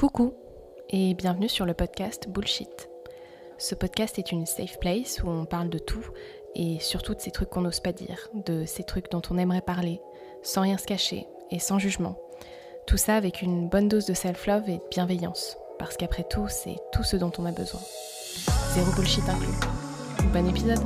Coucou et bienvenue sur le podcast Bullshit. Ce podcast est une safe place où on parle de tout et surtout de ces trucs qu'on n'ose pas dire, de ces trucs dont on aimerait parler, sans rien se cacher et sans jugement. Tout ça avec une bonne dose de self-love et de bienveillance, parce qu'après tout, c'est tout ce dont on a besoin. Zéro bullshit inclus. Bon épisode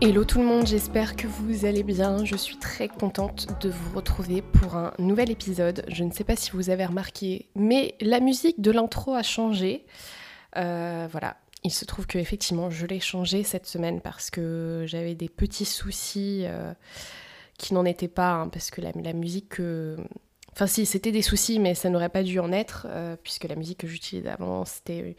Hello tout le monde, j'espère que vous allez bien. Je suis très contente de vous retrouver pour un nouvel épisode. Je ne sais pas si vous avez remarqué, mais la musique de l'intro a changé. Euh, voilà, il se trouve que effectivement je l'ai changé cette semaine parce que j'avais des petits soucis euh, qui n'en étaient pas, hein, parce que la, musique Enfin si, c'était des soucis, mais ça n'aurait pas dû en être, euh, puisque la musique que j'utilisais avant, c'était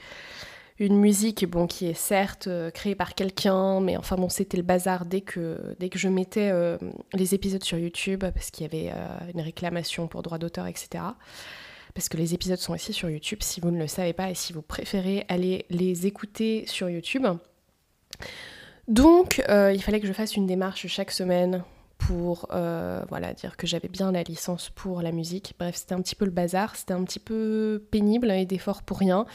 une musique bon, qui est certes euh, créée par quelqu'un, mais enfin bon, c'était le bazar dès que, je mettais euh, les épisodes sur YouTube, parce qu'il y avait euh, une réclamation pour droit d'auteur, etc. Parce que les épisodes sont aussi sur YouTube, si vous ne le savez pas, et si vous préférez aller les écouter sur YouTube. Donc, il fallait que je fasse une démarche chaque semaine pour voilà, dire que j'avais bien la licence pour la musique. Bref, c'était un petit peu le bazar, c'était un petit peu pénible et d'efforts pour rien.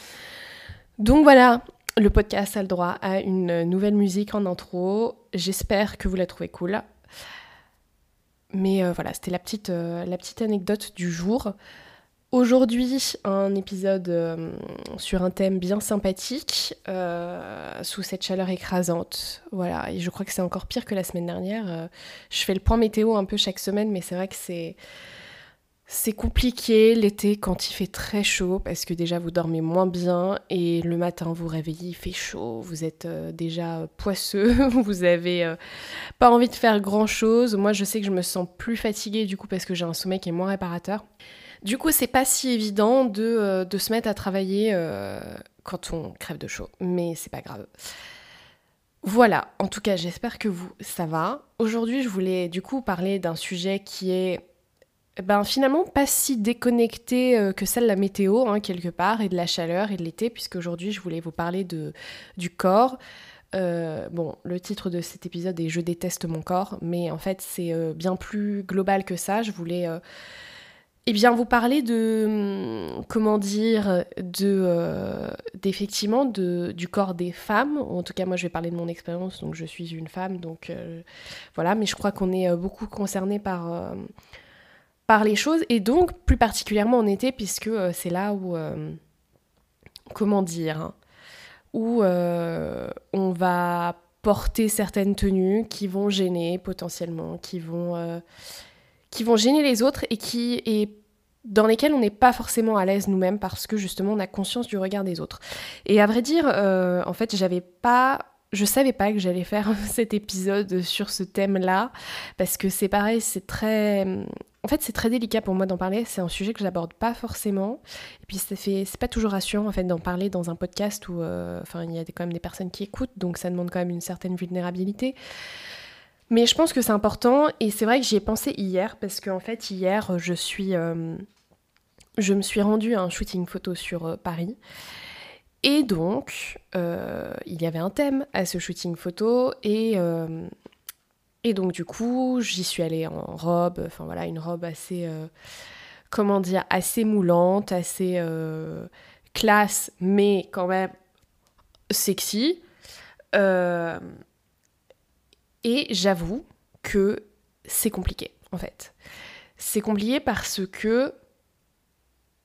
Donc voilà, le podcast a le droit à une nouvelle musique en intro. J'espère que vous la trouvez cool. Mais euh, voilà, c'était la petite, euh, la petite anecdote du jour. Aujourd'hui, un épisode euh, sur un thème bien sympathique, sous cette chaleur écrasante. Voilà, et je crois que c'est encore pire que la semaine dernière. je fais le point météo un peu chaque semaine, mais c'est vrai que c'est c'est compliqué l'été quand il fait très chaud parce que déjà vous dormez moins bien et le matin vous réveillez, il fait chaud, vous êtes euh, déjà poisseux, vous avez euh, pas envie de faire grand chose. Moi je sais que je me sens plus fatiguée du coup parce que j'ai un sommeil qui est moins réparateur. Du coup c'est pas si évident de, euh, de se mettre à travailler quand on crève de chaud, mais c'est pas grave. Voilà, en tout cas j'espère que vous ça va. Aujourd'hui je voulais du coup parler d'un sujet qui est ben finalement pas si déconnecté euh, que celle de la météo hein, quelque part et de la chaleur et de l'été puisque aujourd'hui je voulais vous parler de, du corps. Euh, bon, le titre de cet épisode est Je déteste mon corps, mais en fait c'est euh, bien plus global que ça. Je voulais eh bien vous parler de hum, comment dire de d'effectivement de, du corps des femmes. En tout cas moi je vais parler de mon expérience donc je suis une femme donc voilà, mais je crois qu'on est beaucoup concerné par par les choses, et donc plus particulièrement en été, puisque euh, c'est là où, euh, comment dire, hein, où euh, on va porter certaines tenues qui vont gêner potentiellement, qui vont, qui vont gêner les autres et qui et dans lesquelles on n'est pas forcément à l'aise nous-mêmes parce que justement on a conscience du regard des autres. Et à vrai dire, en fait, j'avais pas je savais pas que j'allais faire cet épisode sur ce thème-là parce que c'est pareil, c'est très en fait, c'est très délicat pour moi d'en parler. C'est un sujet que j'aborde pas forcément. Et puis, ça fait, c'est pas toujours rassurant en fait d'en parler dans un podcast où, euh, enfin, il y a quand même des personnes qui écoutent, donc ça demande quand même une certaine vulnérabilité. Mais je pense que c'est important et c'est vrai que j'y ai pensé hier parce qu'en fait hier je suis, euh, je me suis rendue à un shooting photo sur euh, Paris. Et donc, il y avait un thème à ce shooting photo et et donc du coup, j'y suis allée en robe, enfin voilà, une robe assez, euh, comment dire, assez moulante, assez euh, classe, mais quand même sexy. Euh, et j'avoue que c'est compliqué, en fait. C'est compliqué parce que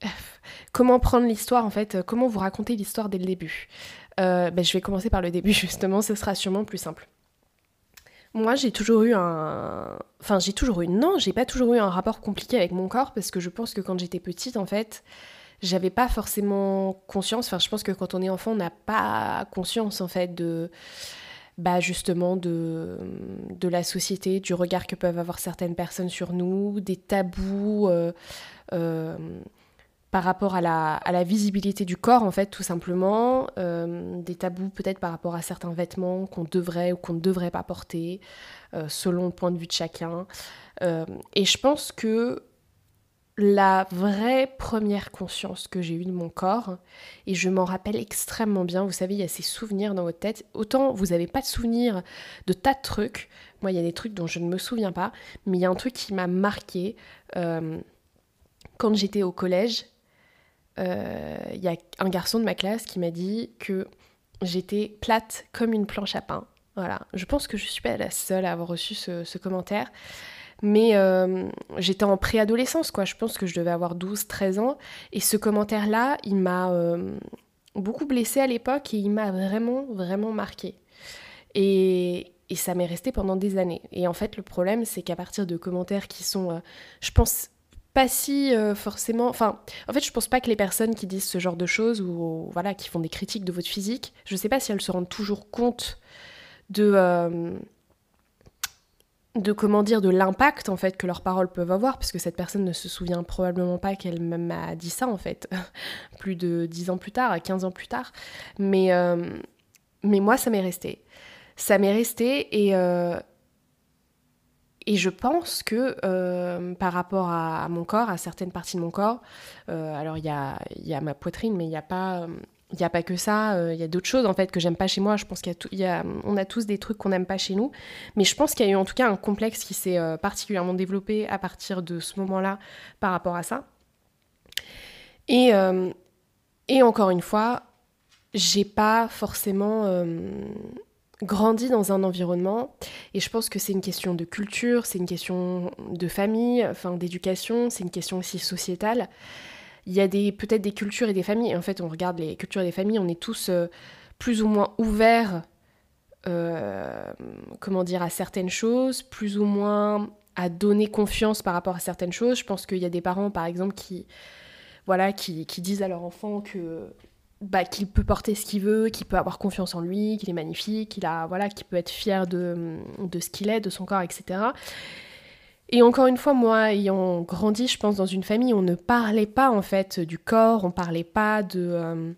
comment prendre l'histoire en fait, comment vous raconter l'histoire dès le début? ben, je vais commencer par le début justement, ce sera sûrement plus simple. Moi, j'ai toujours eu un. Enfin, j'ai toujours eu. Non, j'ai pas toujours eu un rapport compliqué avec mon corps parce que je pense que quand j'étais petite, en fait, j'avais pas forcément conscience. Enfin, je pense que quand on est enfant, on n'a pas conscience, en fait, de. Bah, justement, de, de la société, du regard que peuvent avoir certaines personnes sur nous, des tabous. Euh, euh, par rapport à la, visibilité du corps, en fait, tout simplement, euh, des tabous peut-être par rapport à certains vêtements qu'on devrait ou qu'on ne devrait pas porter, euh, selon le point de vue de chacun. Euh, et je pense que la vraie première conscience que j'ai eue de mon corps, et je m'en rappelle extrêmement bien, vous savez, il y a ces souvenirs dans votre tête, autant vous n'avez pas de souvenirs de tas de trucs, moi il y a des trucs dont je ne me souviens pas, mais il y a un truc qui m'a marqué quand j'étais au collège, il y a un garçon de ma classe qui m'a dit que j'étais plate comme une planche à pain. Voilà, je pense que je suis pas la seule à avoir reçu ce commentaire. Mais euh, j'étais en préadolescence, quoi. Je pense que je devais avoir 12-13 ans. Et ce commentaire-là, il m'a euh, beaucoup blessée à l'époque et il m'a vraiment, vraiment marqué. Et, et ça m'est resté pendant des années. Et en fait, le problème, c'est qu'à partir de commentaires qui sont, euh, je pense, pas si forcément. Enfin, en fait, je pense pas que les personnes qui disent ce genre de choses ou voilà, qui font des critiques de votre physique, je sais pas si elles se rendent toujours compte de de comment dire de l'impact en fait que leurs paroles peuvent avoir parce que cette personne ne se souvient probablement pas qu'elle m'a dit ça en fait plus de 10 ans plus tard 15 ans plus tard mais euh, mais moi ça m'est resté ça m'est resté et euh, et je pense que euh, par rapport à, mon corps, à certaines parties de mon corps, alors il y a, ma poitrine, mais il n'y a pas il n'y a pas que ça, euh, il y a d'autres choses en fait que j'aime pas chez moi. Je pense y, a, a tous des trucs qu'on n'aime pas chez nous, mais je pense qu'il y a eu en tout cas un complexe qui s'est euh, particulièrement développé à partir de ce moment-là par rapport à ça. Et, euh, et encore une fois, j'ai pas forcément grandi dans un environnement, et je pense que c'est une question de culture, c'est une question de famille, enfin d'éducation, c'est une question aussi sociétale il y a des, peut-être des cultures et des familles. en fait, on regarde les cultures et les familles, on est tous euh, plus ou moins ouverts, euh, comment dire, à certaines choses, plus ou moins à donner confiance par rapport à certaines choses. Je pense qu'il y a des parents, par exemple, qui, voilà, qui, disent à leur enfant que bah, qu'il peut porter ce qu'il veut, qu'il peut avoir confiance en lui, qu'il est magnifique, qu'il a voilà, qu'il peut être fier de, de ce qu'il est, de son corps, etc. Et encore une fois, moi, ayant grandi, je pense, dans une famille, on ne parlait pas en fait du corps, on parlait pas de. Euh,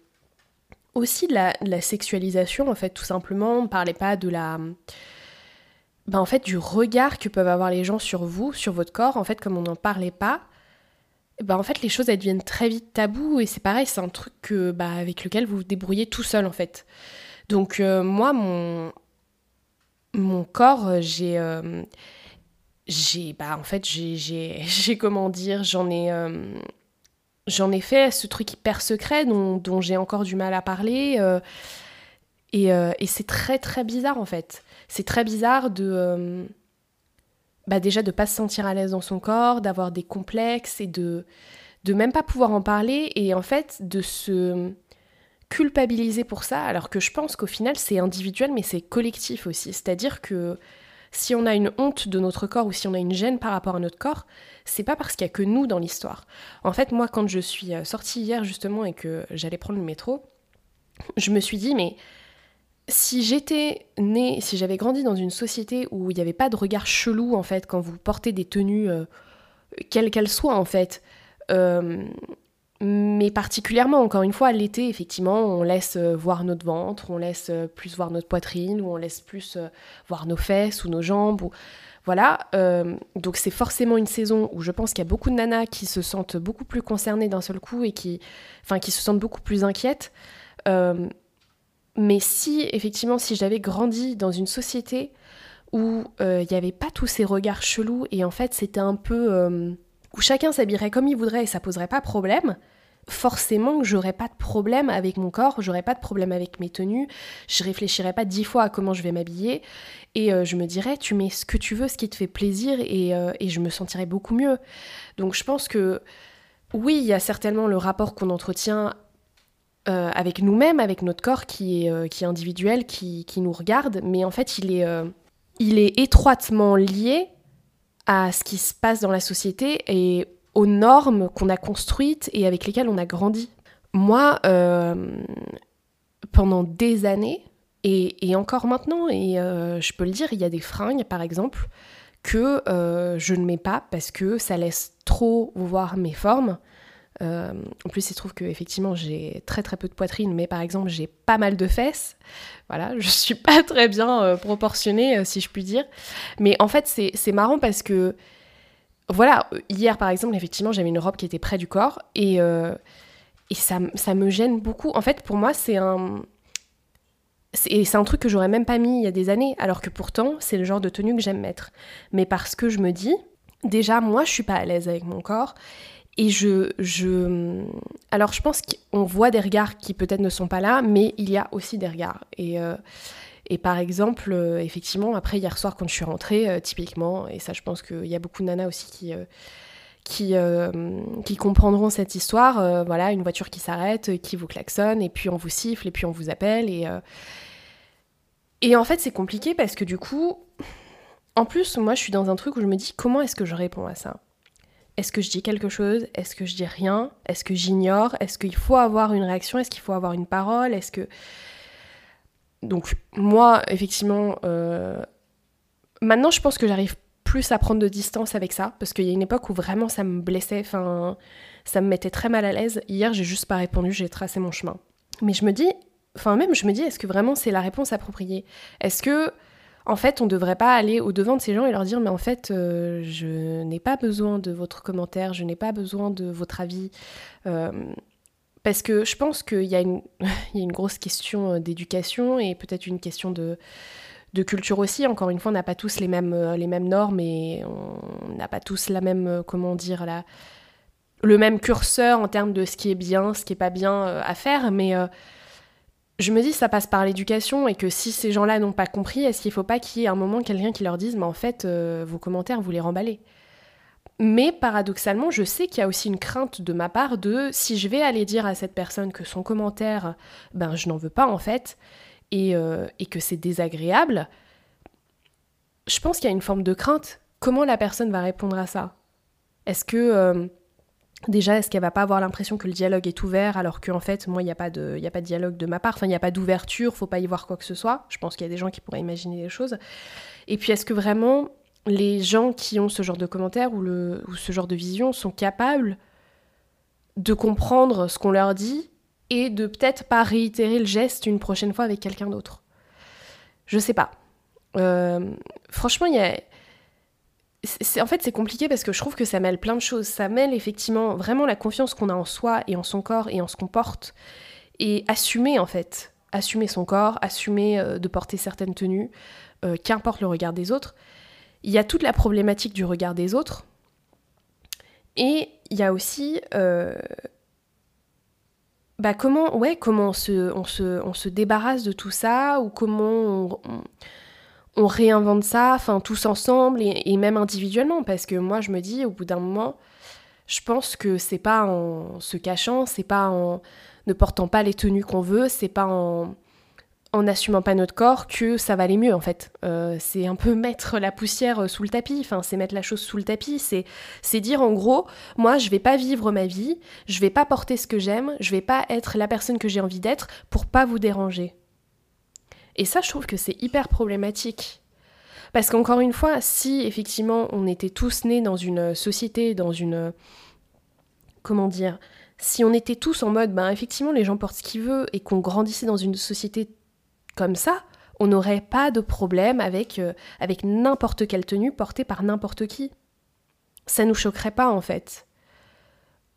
aussi de la, sexualisation, en fait, tout simplement. On parlait pas de la. Ben, en fait, du regard que peuvent avoir les gens sur vous, sur votre corps. En fait, comme on n'en parlait pas, ben, en fait, les choses, elles deviennent très vite tabou. Et c'est pareil, c'est un truc que, bah, avec lequel vous vous débrouillez tout seul, en fait. Donc, euh, moi, mon. Mon corps, j'ai. Euh, j'ai bah en fait j'ai comment dire j'en ai euh, j'en ai fait ce truc hyper secret dont, dont j'ai encore du mal à parler euh, et, euh, et c'est très très bizarre en fait c'est très bizarre de bah déjà de pas se sentir à l'aise dans son corps d'avoir des complexes et de de même pas pouvoir en parler et en fait de se culpabiliser pour ça alors que je pense qu'au final c'est individuel mais c'est collectif aussi c'est à dire que si on a une honte de notre corps ou si on a une gêne par rapport à notre corps, c'est pas parce qu'il y a que nous dans l'histoire. En fait, moi, quand je suis euh, sortie hier justement et que j'allais prendre le métro, je me suis dit, mais si j'étais née, si j'avais grandi dans une société où il n'y avait pas de regard chelou en fait quand vous portez des tenues, euh, quelles qu'elles soient en fait, euh, mais particulièrement, encore une fois, l'été, effectivement, on laisse euh, voir notre ventre, on laisse plus voir notre poitrine, ou on laisse plus voir nos fesses ou nos jambes. Voilà, donc c'est forcément une saison où je pense qu'il y a beaucoup de nanas qui se sentent beaucoup plus concernées d'un seul coup et qui, enfin, qui se sentent beaucoup plus inquiètes. Mais si, effectivement, si j'avais grandi dans une société où il n'y avait pas tous ces regards chelous et en fait c'était un peu où chacun s'habillerait comme il voudrait et ça poserait pas problème, forcément que j'aurais pas de problème avec mon corps, j'aurais pas de problème avec mes tenues, je réfléchirais pas dix fois à comment je vais m'habiller et euh, je me dirais tu mets ce que tu veux, ce qui te fait plaisir et, euh, et je me sentirais beaucoup mieux. Donc je pense que oui, il y a certainement le rapport qu'on entretient euh, avec nous-mêmes, avec notre corps qui est, est individuel, qui, nous regarde, mais en fait il est, il est étroitement lié à ce qui se passe dans la société et aux normes qu'on a construites et avec lesquelles on a grandi. Moi, euh, pendant des années, et, encore maintenant, et euh, je peux le dire, il y a des fringues, par exemple, que euh, je ne mets pas parce que ça laisse trop voir mes formes. En plus, il se trouve que effectivement, j'ai très très peu de poitrine, mais par exemple, j'ai pas mal de fesses. Voilà, je suis pas très bien proportionnée, si je puis dire. Mais en fait, c'est marrant parce que voilà, hier par exemple, effectivement, j'avais une robe qui était près du corps et, euh, et ça, ça, me gêne beaucoup. En fait, pour moi, c'est un. C'est un truc que j'aurais même pas mis il y a des années, alors que pourtant, c'est le genre de tenue que j'aime mettre. Mais parce que je me dis, déjà, moi, je suis pas à l'aise avec mon corps. Et je, je. Alors, je pense qu'on voit des regards qui peut-être ne sont pas là, mais il y a aussi des regards. Et. Euh, et par exemple, euh, effectivement, après hier soir quand je suis rentrée, euh, typiquement, et ça je pense qu'il y a beaucoup de nanas aussi qui, qui, qui comprendront cette histoire, voilà, une voiture qui s'arrête, qui vous klaxonne, et puis on vous siffle, et puis on vous appelle, et... Et en fait c'est compliqué parce que du coup, en plus moi je suis dans un truc où je me dis comment est-ce que je réponds à ça? Est-ce que je dis quelque chose? Est-ce que je dis rien? Est-ce que j'ignore? Est-ce qu'il faut avoir une réaction? Est-ce qu'il faut avoir une parole? Est-ce que donc moi, effectivement, euh, maintenant je pense que j'arrive plus à prendre de distance avec ça, parce qu'il y a une époque où vraiment ça me blessait, enfin, ça me mettait très mal à l'aise. Hier, j'ai juste pas répondu, j'ai tracé mon chemin. Mais je me dis, enfin même je me dis, est-ce que vraiment c'est la réponse appropriée? Est-ce que, en fait, on devrait pas aller au devant de ces gens et leur dire, mais en fait, euh, je n'ai pas besoin de votre commentaire, je n'ai pas besoin de votre avis. Euh, parce que je pense qu'il y, a une, grosse question euh, d'éducation et peut-être une question de, culture aussi. Encore une fois, on n'a pas tous les mêmes, normes et on n'a pas tous la même, comment dire, le même curseur en termes de ce qui est bien, ce qui est pas bien à faire. Mais je me dis, ça passe par l'éducation et que si ces gens-là n'ont pas compris, est-ce qu'il ne faut pas qu'il y ait un moment quelqu'un qui leur dise, mais en fait, vos commentaires, vous les remballez mais paradoxalement, je sais qu'il y a aussi une crainte de ma part de si je vais aller dire à cette personne que son commentaire, ben je n'en veux pas en fait, et, euh, que c'est désagréable, je pense qu'il y a une forme de crainte. Comment la personne va répondre à ça? Est-ce que euh, déjà, est-ce qu'elle va pas avoir l'impression que le dialogue est ouvert alors qu'en fait, moi, il n'y a, pas de, dialogue de ma part, enfin, il n'y a pas d'ouverture, faut pas y voir quoi que ce soit. Je pense qu'il y a des gens qui pourraient imaginer des choses. Et puis, est-ce que vraiment les gens qui ont ce genre de commentaires ou, le, ce genre de vision sont capables de comprendre ce qu'on leur dit et de peut-être pas réitérer le geste une prochaine fois avec quelqu'un d'autre? Je sais pas. Euh, franchement, il y a. en fait, c'est compliqué parce que je trouve que ça mêle plein de choses. Ça mêle effectivement vraiment la confiance qu'on a en soi et en son corps et en ce qu'on porte. Et assumer, en fait. Assumer son corps, assumer euh, de porter certaines tenues, euh, qu'importe le regard des autres il y a toute la problématique du regard des autres. Et il y a aussi euh, bah comment, ouais, comment on se, débarrasse de tout ça, ou comment réinvente ça, enfin tous ensemble et, même individuellement, parce que moi je me dis au bout d'un moment, je pense que c'est pas en se cachant, c'est pas en ne portant pas les tenues qu'on veut, c'est pas en en n'assumant pas notre corps que ça va aller mieux en fait. Euh, c'est un peu mettre la poussière euh, sous le tapis, enfin c'est mettre la chose sous le tapis, c'est, c'est dire en gros, moi je vais pas vivre ma vie, je vais pas porter ce que j'aime, je vais pas être la personne que j'ai envie d'être pour pas vous déranger. Et ça je trouve que c'est hyper problématique. Parce qu'encore une fois, si effectivement on était tous nés dans une société, dans une... Comment dire si on était tous en mode, ben effectivement, les gens portent ce qu'ils veulent et qu'on grandissait dans une société comme ça, on n'aurait pas de problème avec, euh, avec n'importe quelle tenue portée par n'importe qui. Ça nous choquerait pas en fait.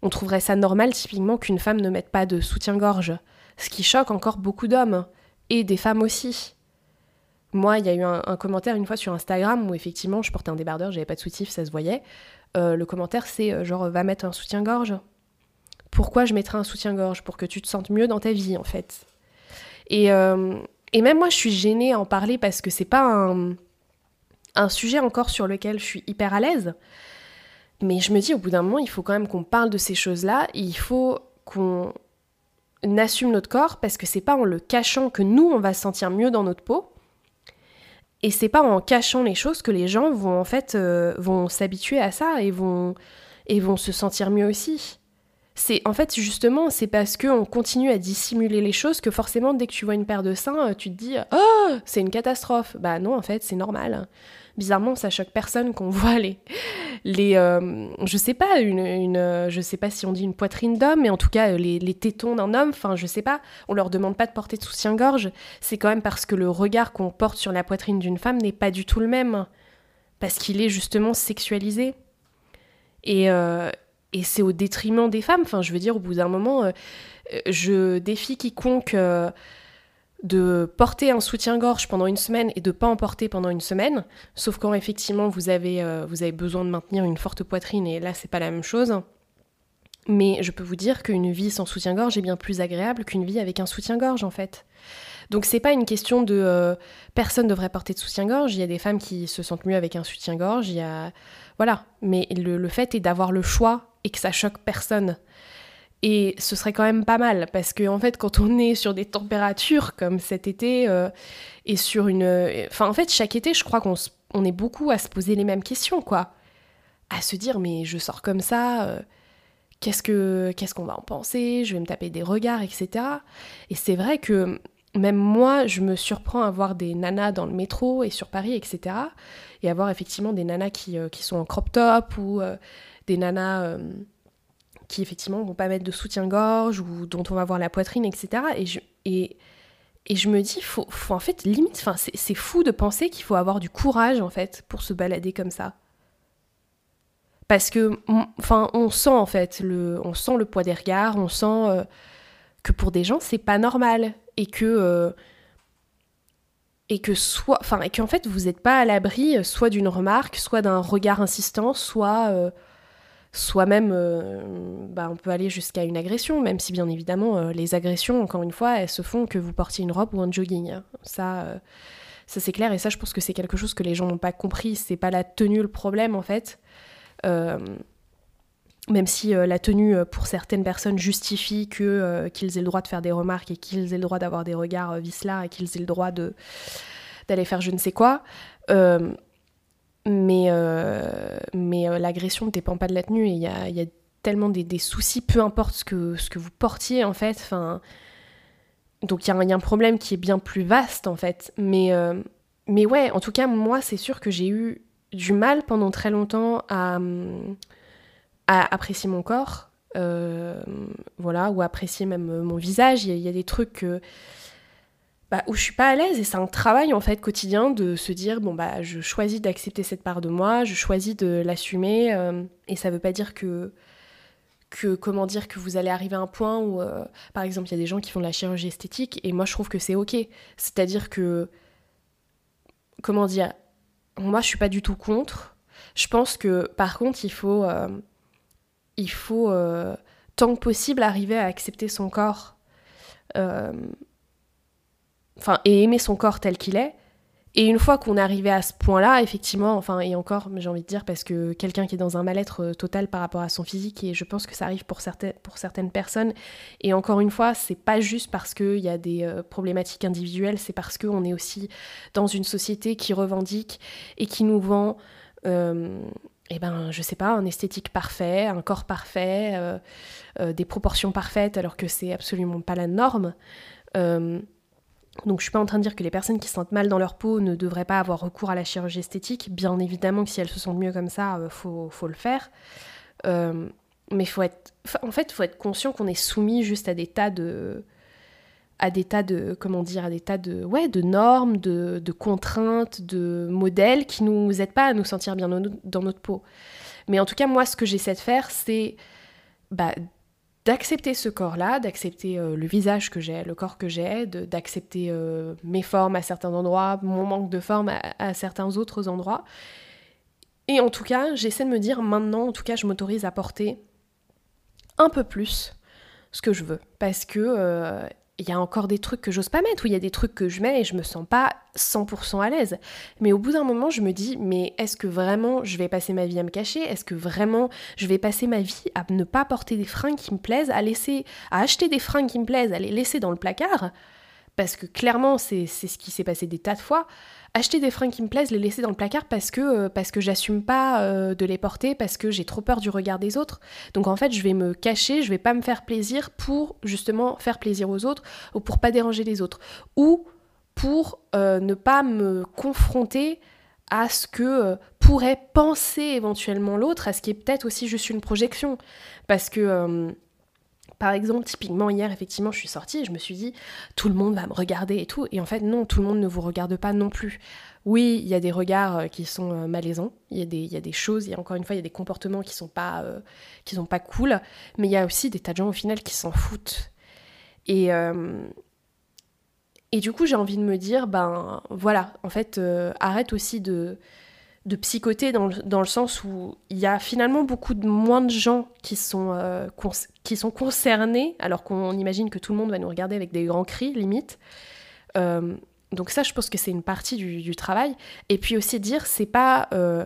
On trouverait ça normal typiquement qu'une femme ne mette pas de soutien-gorge, ce qui choque encore beaucoup d'hommes, et des femmes aussi. Moi, il y a eu un, commentaire une fois sur Instagram où effectivement je portais un débardeur, j'avais pas de soutif, ça se voyait. Euh, le commentaire c'est euh, genre va mettre un soutien-gorge. Pourquoi je mettrais un soutien-gorge Pour que tu te sentes mieux dans ta vie en fait? Et, et même moi, je suis gênée à en parler parce que c'est pas un sujet encore sur lequel je suis hyper à l'aise. Mais je me dis, au bout d'un moment, il faut quand même qu'on parle de ces choses-là. Il faut qu'on assume notre corps parce que c'est pas en le cachant que nous, on va se sentir mieux dans notre peau. Et c'est pas en cachant les choses que les gens vont en fait euh, vont s'habituer à ça et vont et vont se sentir mieux aussi c'est en fait justement c'est parce qu'on continue à dissimuler les choses que forcément dès que tu vois une paire de seins, euh, tu te dis oh c'est une catastrophe. Bah non en fait c'est normal. Bizarrement ça choque personne qu'on voit les les euh, je sais pas une, euh, je sais pas si on dit une poitrine d'homme mais en tout cas les, les tétons d'un homme. Enfin je sais pas. On leur demande pas de porter de soutien-gorge. C'est quand même parce que le regard qu'on porte sur la poitrine d'une femme n'est pas du tout le même parce qu'il est justement sexualisé. Et, et c'est au détriment des femmes. Enfin, je veux dire, au bout d'un moment, je défie quiconque de porter un soutien-gorge pendant une semaine et de pas en porter pendant une semaine, sauf quand effectivement vous avez, euh, vous avez besoin de maintenir une forte poitrine et là c'est pas la même chose. Mais je peux vous dire qu'une vie sans soutien-gorge est bien plus agréable qu'une vie avec un soutien-gorge en fait. Donc c'est pas une question de euh, personne devrait porter de soutien-gorge, il y a des femmes qui se sentent mieux avec un soutien-gorge, il y a voilà, mais le, le fait est d'avoir le choix et que ça choque personne. Et ce serait quand même pas mal, parce que en fait, quand on est sur des températures comme cet été, euh, et sur une... Enfin, en fait, chaque été, je crois qu'on on est beaucoup à se poser les mêmes questions, quoi. À se dire, mais je sors comme ça, euh, qu'est-ce que qu'est-ce qu'on va en penser Je vais me taper des regards, etc. Et c'est vrai que même moi, je me surprends à voir des nanas dans le métro et sur Paris, etc. Et à voir effectivement des nanas qui, euh, qui sont en crop top ou des nanas qui effectivement vont pas mettre de soutien-gorge ou dont on va voir la poitrine, etc. Et je, et, et je me dis, faut, en fait, limite, enfin, c'est fou de penser qu'il faut avoir du courage, en fait, pour se balader comme ça. Parce que, enfin, on sent, en fait, le, on sent le poids des regards, on sent euh, que pour des gens, c'est pas normal. Et que... Euh, et que soit, enfin, et qu'en fait, vous n'êtes pas à l'abri, euh, soit d'une remarque, soit d'un regard insistant, soit même, euh, bah, on peut aller jusqu'à une agression, même si bien évidemment euh, les agressions, encore une fois, elles se font que vous portiez une robe ou un jogging. Hein. Ça, euh, ça c'est clair, et ça je pense que c'est quelque chose que les gens n'ont pas compris. C'est pas la tenue le problème en fait. même si la tenue pour certaines personnes justifie qu'ils aient le droit de faire des remarques et qu'ils aient le droit d'avoir des regards vicelards et qu'ils aient le droit d'aller faire je ne sais quoi. Mais, euh, mais euh, l'agression ne dépend pas de la tenue. Il y a, y a, tellement des, soucis, peu importe ce que, ce que vous portiez, en fait. Donc il y, y, a un problème qui est bien plus vaste, en fait. Mais, euh, mais ouais, en tout cas, moi, c'est sûr que j'ai eu du mal pendant très longtemps à, à apprécier mon corps. voilà, ou apprécier même mon visage. Il y, y, a des trucs que bah, où je suis pas à l'aise et c'est un travail en fait quotidien de se dire bon bah je choisis d'accepter cette part de moi, je choisis de l'assumer euh, et ça veut pas dire que que comment dire que vous allez arriver à un point où euh, par exemple il y a des gens qui font de la chirurgie esthétique et moi je trouve que c'est ok, c'est-à-dire que comment dire moi je suis pas du tout contre. Je pense que par contre il faut euh, il faut tant que possible arriver à accepter son corps enfin, et aimer son corps tel qu'il est. Et une fois qu'on est arrivé à ce point-là, effectivement, enfin, et encore, j'ai envie de dire, parce que quelqu'un qui est dans un mal-être euh, total par rapport à son physique, et je pense que ça arrive pour certaines, pour certaines personnes, et encore une fois, c'est pas juste parce qu'il y a des euh, problématiques individuelles, c'est parce qu'on est aussi dans une société qui revendique et qui nous vend, euh, eh ben, je sais pas, un esthétique parfait, un corps parfait, des proportions parfaites, alors que c'est absolument pas la norme. Donc je suis pas en train de dire que les personnes qui se sentent mal dans leur peau ne devraient pas avoir recours à la chirurgie esthétique. Bien évidemment que si elles se sentent mieux comme ça, euh, faut, faut, le faire. Euh, mais faut être, en fait, faut être conscient qu'on est soumis juste à des tas de, à des tas de, comment dire, à des tas de, ouais, de normes, de, de contraintes, de modèles qui nous aident pas à nous sentir bien dans notre peau. Mais en tout cas, moi, ce que j'essaie de faire, c'est bah, d'accepter ce corps-là, d'accepter euh, le visage que j'ai, le corps que j'ai, d'accepter euh, mes formes à certains endroits, mon manque de forme à, certains autres endroits. Et en tout cas, j'essaie de me dire maintenant, en tout cas, je m'autorise à porter un peu plus ce que je veux. Parce que euh, il y a encore des trucs que j'ose pas mettre, ou il y a des trucs que je mets et je me sens pas 100% à l'aise. Mais au bout d'un moment, je me dis, mais est-ce que vraiment je vais passer ma vie à me cacher? Est-ce que vraiment je vais passer ma vie à ne pas porter des fringues qui me plaisent, à laisser, à acheter des fringues qui me plaisent, à les laisser dans le placard? Parce que clairement, c'est ce qui s'est passé des tas de fois acheter des fringues qui me plaisent, les laisser dans le placard parce que, euh, parce que j'assume pas euh, de les porter, parce que j'ai trop peur du regard des autres. Donc en fait, je vais me cacher, je vais pas me faire plaisir pour justement faire plaisir aux autres ou pour pas déranger les autres. Ou pour euh, ne pas me confronter à ce que pourrait penser éventuellement l'autre, à ce qui est peut-être aussi juste une projection. Parce que par exemple, typiquement hier, effectivement, je suis sortie et je me suis dit, tout le monde va me regarder et tout. Et en fait, non, tout le monde ne vous regarde pas non plus. oui, il y a des regards euh, qui sont euh, malaisants, il y, a des, il y a des choses, il y a encore une fois, il y a des comportements qui sont pas, euh, sont pas cool, mais il y a aussi des tas de gens au final qui s'en foutent. Et, et du coup, j'ai envie de me dire, ben voilà, en fait, arrête aussi de, de psychoter dans le, dans le, sens où il y a finalement beaucoup de moins de gens qui sont, qui sont concernés, alors qu'on imagine que tout le monde va nous regarder avec des grands cris, limite. Donc ça, je pense que c'est une partie du, travail. Et puis aussi dire, c'est pas... Euh,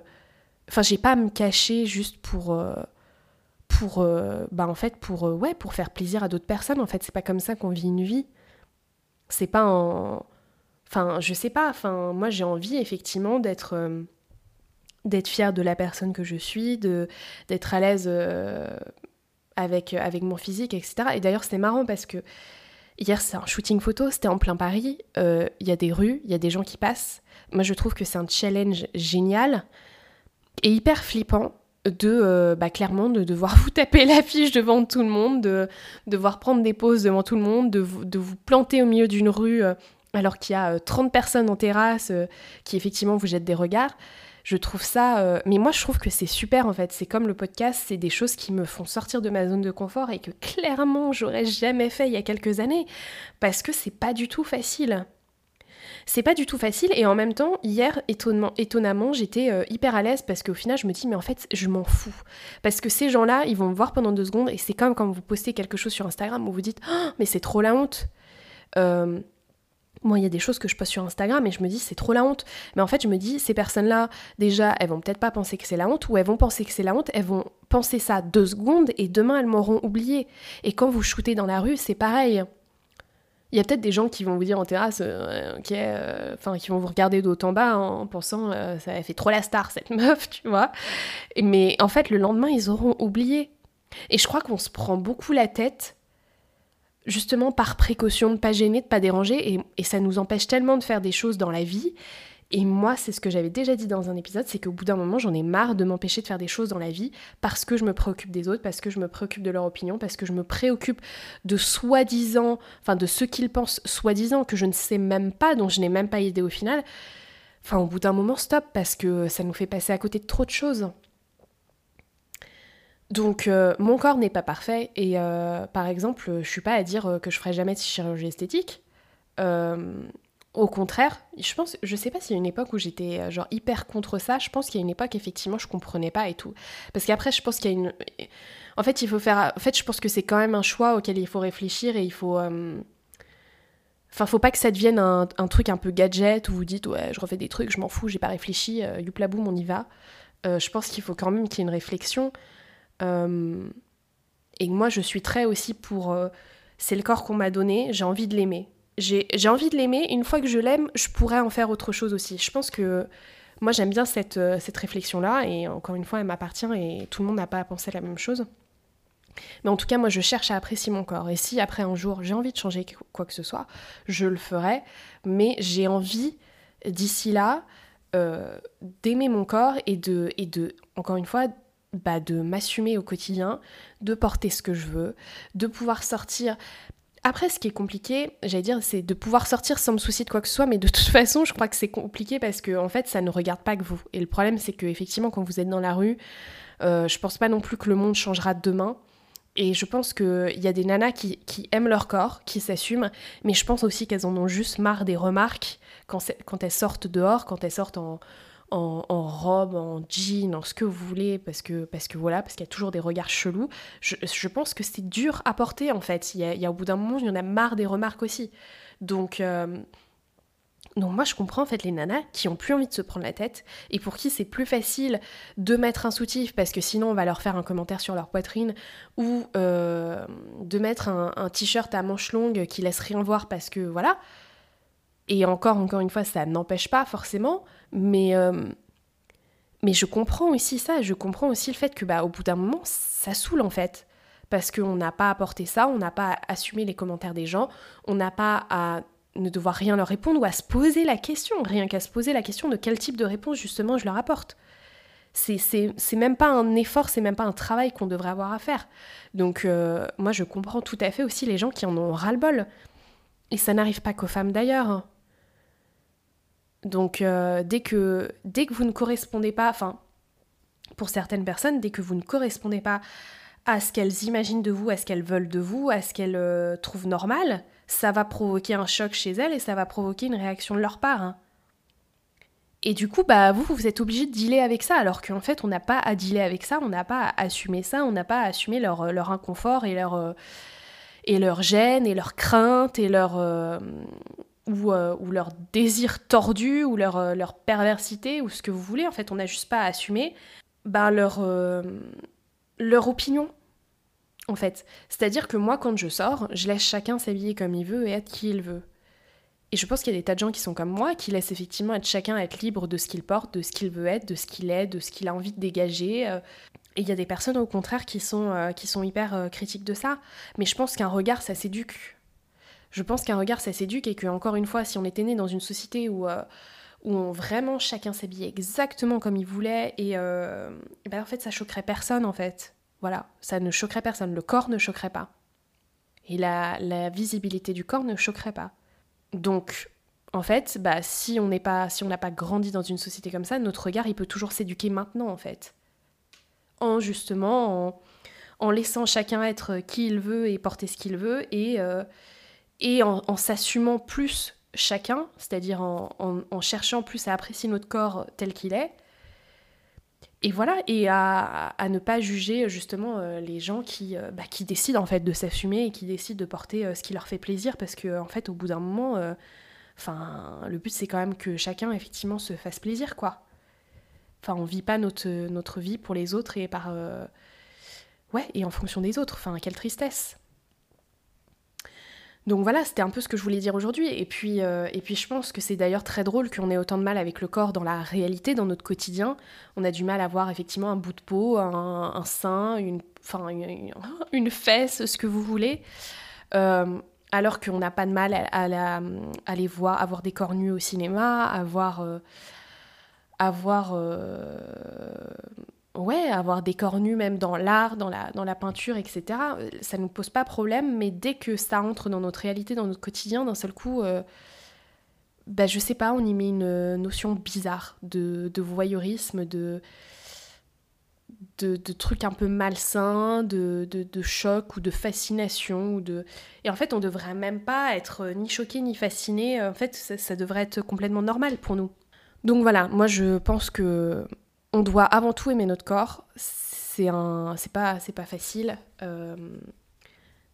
enfin, j'ai pas à me cacher juste pour... Euh, pour... Euh, bah en fait, pour... ouais, pour faire plaisir à d'autres personnes. En fait, c'est pas comme ça qu'on vit une vie. C'est pas en... Enfin, je sais pas. Enfin, moi, j'ai envie, effectivement, d'être... d'être fière de la personne que je suis, d'être à l'aise avec, avec mon physique, etc. Et d'ailleurs, c'était marrant parce que Hier, c'est un shooting photo, c'était en plein Paris. Euh, il y a des rues, il y a des gens qui passent. Moi, je trouve que c'est un challenge génial et hyper flippant de, euh, bah, clairement, de devoir vous taper l'affiche devant tout le monde, de, devoir prendre des pauses devant tout le monde, de, de vous planter au milieu d'une rue euh, alors qu'il y a 30 personnes en terrasse qui, effectivement, vous jettent des regards. Je trouve ça. Euh, mais moi, je trouve que c'est super en fait. C'est comme le podcast, c'est des choses qui me font sortir de ma zone de confort et que clairement, j'aurais jamais fait il y a quelques années. Parce que c'est pas du tout facile. C'est pas du tout facile et en même temps, hier, étonnamment, j'étais euh, hyper à l'aise parce qu'au final, je me dis, mais en fait, je m'en fous. Parce que ces gens-là, ils vont me voir pendant deux secondes et c'est comme quand vous postez quelque chose sur Instagram où vous dites, oh, mais c'est trop la honte. Euh, moi, il y a des choses que je poste sur Instagram et je me dis c'est trop la honte. Mais en fait, je me dis ces personnes-là, déjà, elles vont peut-être pas penser que c'est la honte ou elles vont penser que c'est la honte, elles vont penser ça deux secondes et demain elles m'auront oublié. Et quand vous shootez dans la rue, c'est pareil. Il y a peut-être des gens qui vont vous dire en terrasse, euh, ok, euh, enfin, qui vont vous regarder d'autant en bas en pensant euh, ça fait trop la star cette meuf, tu vois. Mais en fait, le lendemain, ils auront oublié. Et je crois qu'on se prend beaucoup la tête justement par précaution, de pas gêner, de pas déranger, et, ça nous empêche tellement de faire des choses dans la vie. Et moi, c'est ce que j'avais déjà dit dans un épisode, c'est qu'au bout d'un moment, j'en ai marre de m'empêcher de faire des choses dans la vie parce que je me préoccupe des autres, parce que je me préoccupe de leur opinion, parce que je me préoccupe de soi-disant, enfin de ce qu'ils pensent soi-disant, que je ne sais même pas, dont je n'ai même pas idée au final. Enfin, au bout d'un moment, stop, parce que ça nous fait passer à côté de trop de choses. Donc euh, mon corps n'est pas parfait et euh, par exemple, je suis pas à dire euh, que je ferai jamais de chirurgie esthétique. au contraire, je pense, je sais pas s'il y a une époque où j'étais genre hyper contre ça. Je pense qu'il y a une époque effectivement je comprenais pas et tout. Parce qu'après je pense qu'il y a une, en fait il faut faire, en fait je pense que c'est quand même un choix auquel il faut réfléchir et il faut Enfin, faut pas que ça devienne un, truc un peu gadget où vous dites ouais, je refais des trucs, je m'en fous, j'ai pas réfléchi, euh, youpla boum, on y va. je pense qu'il faut quand même qu'il y ait une réflexion. Euh, et moi, je suis très aussi pour... Euh, c'est le corps qu'on m'a donné, j'ai envie de l'aimer. J'ai envie de l'aimer, une fois que je l'aime, je pourrais en faire autre chose aussi. Je pense que moi, j'aime bien cette, euh, cette réflexion-là, et encore une fois, elle m'appartient, et tout le monde n'a pas à penser la même chose. Mais en tout cas, moi, je cherche à apprécier mon corps. Et si après un jour, j'ai envie de changer quoi que ce soit, je le ferai. Mais j'ai envie, d'ici là, d'aimer mon corps et de, et de, encore une fois, bah, de m'assumer au quotidien, de porter ce que je veux, de pouvoir sortir. Après, ce qui est compliqué, j'allais dire, c'est de pouvoir sortir sans me soucier de quoi que ce soit, mais de toute façon, je crois que c'est compliqué parce que, en fait, ça ne regarde pas que vous. Et le problème, c'est que, effectivement, quand vous êtes dans la rue, euh, je pense pas non plus que le monde changera demain. Et je pense qu'il y a des nanas qui, aiment leur corps, qui s'assument, mais je pense aussi qu'elles en ont juste marre des remarques quand elles sortent dehors, quand elles sortent en, en, robe, en jean, en ce que vous voulez, parce que, parce que voilà, parce qu'il y a toujours des regards chelous. Je, pense que c'est dur à porter en fait. Il y, a, au bout d'un moment, il y en a marre des remarques aussi. Donc, euh, donc moi je comprends en fait les nanas qui ont plus envie de se prendre la tête et pour qui c'est plus facile de mettre un soutif parce que sinon on va leur faire un commentaire sur leur poitrine ou euh, de mettre un, un t-shirt à manches longues qui laisse rien voir parce que voilà. Et encore, encore une fois, ça n'empêche pas forcément, mais, euh, mais je comprends aussi ça, je comprends aussi le fait que bah, au bout d'un moment, ça saoule en fait. Parce qu'on n'a pas porter ça, on n'a pas à assumer les commentaires des gens, on n'a pas à ne devoir rien leur répondre ou à se poser la question, rien qu'à se poser la question de quel type de réponse justement je leur apporte. C'est même pas un effort, c'est même pas un travail qu'on devrait avoir à faire. Donc euh, moi je comprends tout à fait aussi les gens qui en ont ras-le-bol. Et ça n'arrive pas qu'aux femmes d'ailleurs. Donc euh, dès, que, dès que vous ne correspondez pas, enfin, pour certaines personnes, dès que vous ne correspondez pas à ce qu'elles imaginent de vous, à ce qu'elles veulent de vous, à ce qu'elles euh, trouvent normal, ça va provoquer un choc chez elles et ça va provoquer une réaction de leur part. Hein. Et du coup, bah vous, vous êtes obligé de dealer avec ça, alors qu'en fait, on n'a pas à dealer avec ça, on n'a pas à assumer ça, on n'a pas à assumer leur, leur inconfort et leur, euh, et leur gêne et leur crainte et leur, ou, euh, ou, leur désir tordu ou leur, euh, leur, perversité ou ce que vous voulez. En fait, on n'a juste pas à assumer ben, leur, euh, leur opinion. En fait, c'est-à-dire que moi, quand je sors, je laisse chacun s'habiller comme il veut et être qui il veut. Et je pense qu'il y a des tas de gens qui sont comme moi, qui laissent effectivement être chacun être libre de ce qu'il porte, de ce qu'il veut être, de ce qu'il est, de ce qu'il a envie de dégager. Et il y a des personnes au contraire qui sont, qui sont hyper critiques de ça. Mais je pense qu'un regard, ça s'éduque je pense qu'un regard, ça s'éduque et que, encore une fois, si on était né dans une société où, euh, où vraiment chacun s'habillait exactement comme il voulait, et, euh, ben, en fait, ça choquerait personne, en fait. Voilà, ça ne choquerait personne. Le corps ne choquerait pas. Et la, visibilité du corps ne choquerait pas. Donc, en fait, bah, si on n'est pas, si on n'a pas grandi dans une société comme ça, notre regard, il peut toujours s'éduquer maintenant, en fait. En justement, en, en, laissant chacun être qui il veut et porter ce qu'il veut, et, euh, et en, s'assumant plus chacun, c'est-à-dire en, cherchant plus à apprécier notre corps tel qu'il est. Et voilà, et à, ne pas juger justement euh, les gens qui, euh, bah, qui décident en fait de s'assumer et qui décident de porter euh, ce qui leur fait plaisir parce que en fait au bout d'un moment, enfin le but c'est quand même que chacun effectivement se fasse plaisir quoi. Enfin on vit pas notre, notre vie pour les autres et par ouais et en fonction des autres. Enfin quelle tristesse. Donc voilà, c'était un peu ce que je voulais dire aujourd'hui. Et puis, euh, et puis je pense que c'est d'ailleurs très drôle qu'on ait autant de mal avec le corps dans la réalité, dans notre quotidien. On a du mal à voir effectivement un bout de peau, un, sein, une, une, fesse, ce que vous voulez. Euh, alors qu'on n'a pas de mal à, à, les voir, avoir des corps nus au cinéma, à voir, euh, ouais, avoir des corps nus même dans l'art, dans la, peinture, etc. Euh, ça ne nous pose pas problème, mais dès que ça entre dans notre réalité, dans notre quotidien, d'un seul coup, euh, bah, je sais pas, on y met une euh, notion bizarre de, voyeurisme, de, de, trucs un peu malsains, de, choc ou de fascination. Ou de... Et en fait, on devrait même pas être ni choqué ni fasciné. En fait, ça devrait être complètement normal pour nous. Donc voilà, moi je pense que on doit avant tout aimer notre corps. C'est un, c'est pas, c'est pas facile. Euh,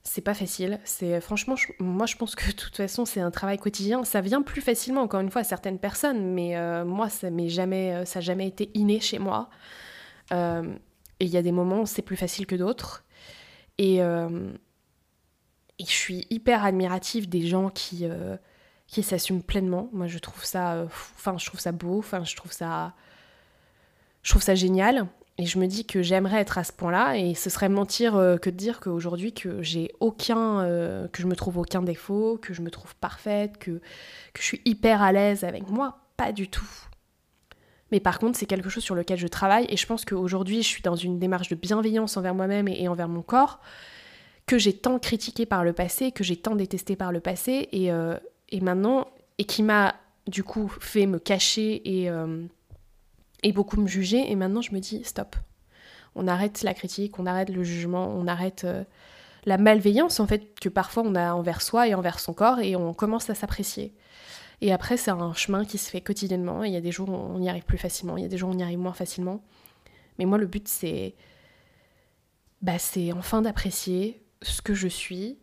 c'est pas facile. C'est franchement, moi je pense que de toute façon c'est un travail quotidien. Ça vient plus facilement encore une fois à certaines personnes, mais euh, moi ça m'est jamais, euh, ça jamais été inné chez moi. et il y a des moments où c'est plus facile que d'autres. Et, et je suis hyper admirative des gens qui qui s'assument pleinement. Moi je trouve ça, enfin je trouve ça beau. Enfin je trouve ça je trouve ça génial. Et je me dis que j'aimerais être à ce point-là, et ce serait mentir euh, que de dire qu'aujourd'hui que j'ai aucun, euh, que je me trouve aucun défaut, que je me trouve parfaite, que, je suis hyper à l'aise avec moi, pas du tout. Mais par contre, c'est quelque chose sur lequel je travaille, et je pense qu'aujourd'hui, je suis dans une démarche de bienveillance envers moi-même et, envers mon corps, que j'ai tant critiqué par le passé, que j'ai tant détesté par le passé, et, euh, et maintenant, et qui m'a du coup fait me cacher et et beaucoup me juger. Et maintenant, je me dis, stop. On arrête la critique, on arrête le jugement, on arrête euh, la malveillance, en fait, que parfois on a envers soi et envers son corps, et on commence à s'apprécier. Et après, c'est un chemin qui se fait quotidiennement. Il y a des jours où on y arrive plus facilement, il y a des jours où on y arrive moins facilement. Mais moi, le but, c'est. Bah, c'est enfin d'apprécier ce que je suis,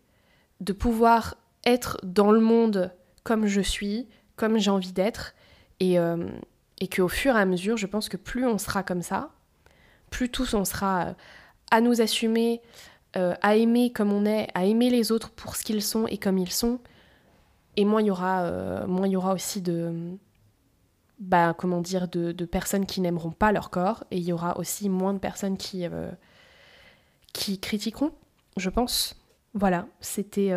de pouvoir être dans le monde comme je suis, comme j'ai envie d'être, et, euh, et qu'au fur et à mesure, je pense que plus on sera comme ça, plus tous on sera euh, à nous assumer, euh, à aimer comme on est, à aimer les autres pour ce qu'ils sont et comme ils sont, et moins il y aura, euh, moins y aura aussi de, bah, comment dire, de, personnes qui n'aimeront pas leur corps, et il y aura aussi moins de personnes qui, qui critiqueront, je pense. Voilà, c'était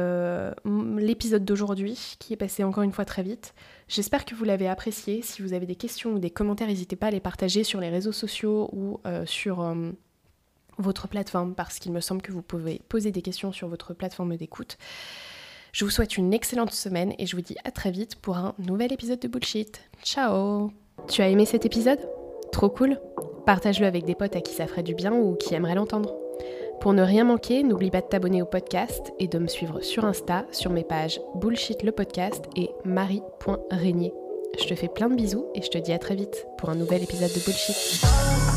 l'épisode d'aujourd'hui qui est passé encore une fois très vite. J'espère que vous l'avez apprécié. Si vous avez des questions ou des commentaires, n'hésitez pas à les partager sur les réseaux sociaux ou euh, sur euh, votre plateforme parce qu'il me semble que vous pouvez poser des questions sur votre plateforme d'écoute. Je vous souhaite une excellente semaine et je vous dis à très vite pour un nouvel épisode de Bullshit. Ciao Tu as aimé cet épisode? Trop cool Partage-le avec des potes à qui ça ferait du bien ou qui aimeraient l'entendre. Pour ne rien manquer, n'oublie pas de t'abonner au podcast et de me suivre sur Insta sur mes pages Bullshit le podcast et marie.régnier. Je te fais plein de bisous et je te dis à très vite pour un nouvel épisode de Bullshit.